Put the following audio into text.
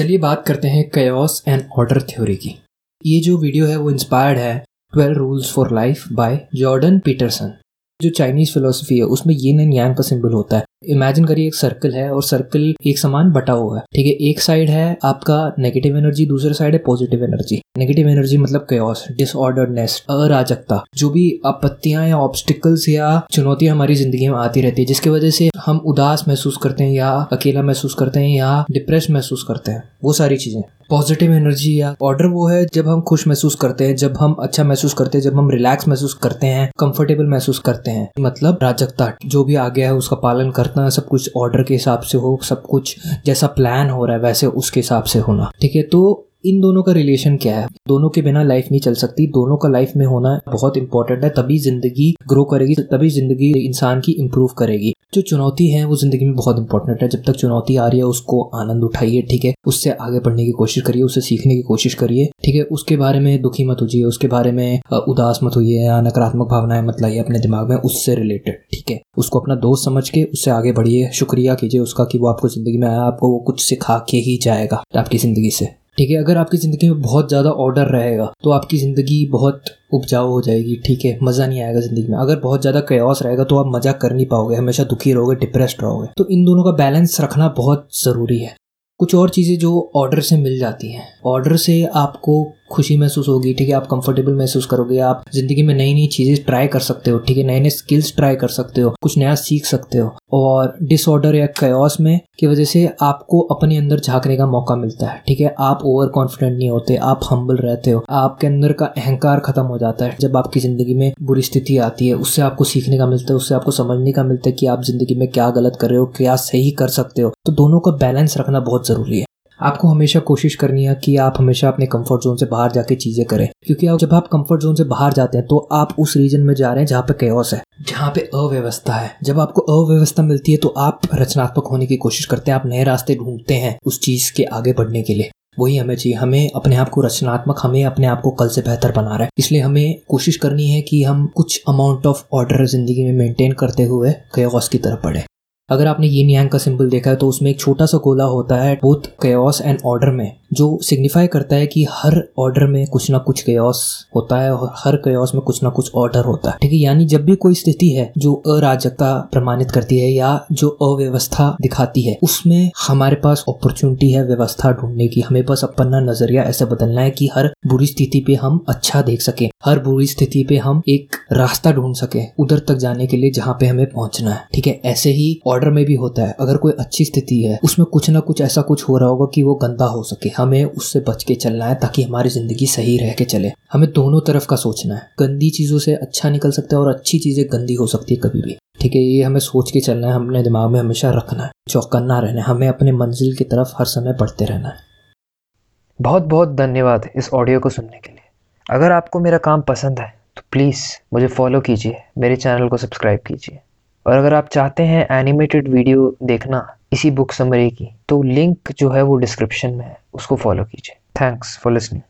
चलिए बात करते हैं कयोस एंड ऑर्डर थ्योरी की। ये जो वीडियो है, वो इंस्पायर्ड है twelve rules for life by Jordan Peterson जो चाइनीज़ फिलोसफी है। उसमें ये नैन यांग का सिंबल होता है। इमेजिन करिए एक सर्कल है और सर्कल एक समान बटा हुआ है। ठीक है, एक साइड है आपका नेगेटिव एनर्जी दूसरे साइड है पॉजिटिव एनर्जी नेगेटिव एनर्जी मतलब कयोस डिसऑर्डरनेस अराजकता। जो भी आपत्तियाँ या ऑब्स्टिकल्स या चुनौतियाँ हमारी ज़िंदगी में आती रहती है, जिसकी वजह से हम उदास महसूस करते हैं या अकेला महसूस करते हैं या डिप्रेस महसूस करते हैं, वो सारी चीज़ें। पॉजिटिव एनर्जी या ऑर्डर वो है जब हम खुश महसूस करते हैं, जब हम अच्छा महसूस करते हैं, जब हम रिलैक्स महसूस करते हैं कंफर्टेबल महसूस करते हैं। मतलब राजकता जो भी आ गया है उसका पालन करना सब कुछ ऑर्डर के हिसाब से हो, सब कुछ जैसा प्लान हो रहा है, वैसे उसके हिसाब से होना। ठीक है तो इन दोनों का रिलेशन क्या है? दोनों के बिना लाइफ नहीं चल सकती, दोनों का लाइफ में होना बहुत इंपॉर्टेंट है, तभी ज़िंदगी ग्रो करेगी, तभी ज़िंदगी इंसान की इंप्रूव करेगी। जो चुनौती है वो ज़िंदगी में बहुत इंपॉर्टेंट है। जब तक चुनौती आ रही है, उसको आनंद उठाइए, ठीक है? उससे आगे बढ़ने की कोशिश करिए, उससे सीखने की कोशिश करिए, ठीक है? उसके बारे में दुखी मत होइए, उसके बारे में उदास मत होइए या नकारात्मक भावनाएँ मत लाइए अपने दिमाग में, उससे रिलेटेड ठीक है? उसको अपना दोस्त समझ के उससे आगे बढ़िए, शुक्रिया कीजिए उसका कि वो आपको ज़िंदगी में आया, आपको वो कुछ सिखा के ही जाएगा आपकी ज़िंदगी से। ठीक है, अगर आपकी ज़िंदगी में बहुत ज़्यादा ऑर्डर रहेगा तो आपकी ज़िंदगी बहुत उपजाऊ हो जाएगी, ठीक है? मज़ा नहीं आएगा ज़िंदगी में। अगर बहुत ज़्यादा कयास रहेगा तो आप मज़ा कर नहीं पाओगे, हमेशा दुखी रहोगे डिप्रेस्ड रहोगे। तो इन दोनों का बैलेंस रखना बहुत ज़रूरी है। कुछ और चीज़ें जो ऑर्डर से मिल जाती हैं। ऑर्डर से आपको खुशी महसूस होगी, ठीक है? आप कंफर्टेबल महसूस करोगे, आप ज़िंदगी में नई नई चीज़ें ट्राई कर सकते हो, ठीक है? नए नए स्किल्स ट्राई कर सकते हो, कुछ नया सीख सकते हो और डिसऑर्डर या कयास में की वजह से आपको अपने अंदर झांकने का मौका मिलता है, ठीक है? आप ओवर कॉन्फिडेंट नहीं होते, आप हम्बल रहते हो, आपके अंदर का अहंकार खत्म हो जाता है जब आपकी ज़िंदगी में बुरी स्थिति आती है, उससे आपको सीखने का मिलता है, उससे आपको समझने का मिलता है कि आप ज़िंदगी में क्या गलत कर रहे हो, क्या सही कर सकते हो। तो दोनों का बैलेंस रखना बहुत ज़रूरी है। आपको हमेशा कोशिश करनी है कि आप हमेशा अपने कंफर्ट जोन से बाहर जाके चीज़ें करें। क्योंकि आप जब आप कंफर्ट जोन से बाहर जाते हैं तो आप उस रीजन में जा रहे हैं जहाँ पे केओस है, जहाँ पे अव्यवस्था है। जब आपको अव्यवस्था मिलती है तो आप रचनात्मक होने की कोशिश करते हैं, आप नए रास्ते ढूंढते हैं उस चीज़ के आगे बढ़ने के लिए। वही हमें चाहिए, हमें अपने आप को रचनात्मक, हमें अपने आप को कल से बेहतर बना रहा। है इसलिए हमें कोशिश करनी है कि हम कुछ अमाउंट ऑफ़ ऑर्डर ज़िंदगी में मेंटेन करते हुए कयोस की तरफ़ बढ़े। अगर आपने ये न्यांग का सिंबल देखा है तो उसमें एक छोटा सा गोला होता है बोथ कैओस एंड ऑर्डर में। जो सिग्निफाई करता है कि हर ऑर्डर में कुछ ना कुछ कयोस होता है और हर कयोस में कुछ ना कुछ ऑर्डर होता है। ठीक है, यानी जब भी कोई स्थिति है जो अराजकता प्रमाणित करती है या जो अव्यवस्था दिखाती है, उसमें हमारे पास अपॉर्चुनिटी है व्यवस्था ढूँढने की। हमें बस अपना नज़रिया ऐसे बदलना है कि हर बुरी स्थिति पे हम अच्छा देख सके, हर बुरी स्थिति पे हम एक रास्ता ढूंढ सके, उधर तक जाने के लिए जहाँ पे हमें पहुँचना है। ठीक है, ऐसे ही ऑर्डर में भी होता है। अगर कोई अच्छी स्थिति है, उसमें कुछ ना कुछ ऐसा कुछ हो रहा होगा कि वो गंदा हो सके। हमें उससे बच के चलना है ताकि हमारी ज़िंदगी सही रह के चले। हमें दोनों तरफ़ का सोचना है। गंदी चीज़ों से अच्छा निकल सकता है और अच्छी चीज़ें गंदी हो सकती है कभी भी। ठीक है, ये हमें सोच के चलना है, अपने दिमाग में हमेशा रखना है, चौकन्ना रहना है, हमें अपने मंजिल की तरफ़ हर समय बढ़ते रहना है। बहुत बहुत धन्यवाद इस ऑडियो को सुनने के लिए। अगर आपको मेरा काम पसंद है तो प्लीज़ मुझे फॉलो कीजिए, मेरे चैनल को सब्सक्राइब कीजिए। और अगर आप चाहते हैं एनिमेटेड वीडियो देखना इसी बुक समरी की तो लिंक जो है वो डिस्क्रिप्शन में है। उसको फॉलो कीजिए। Thanks for listening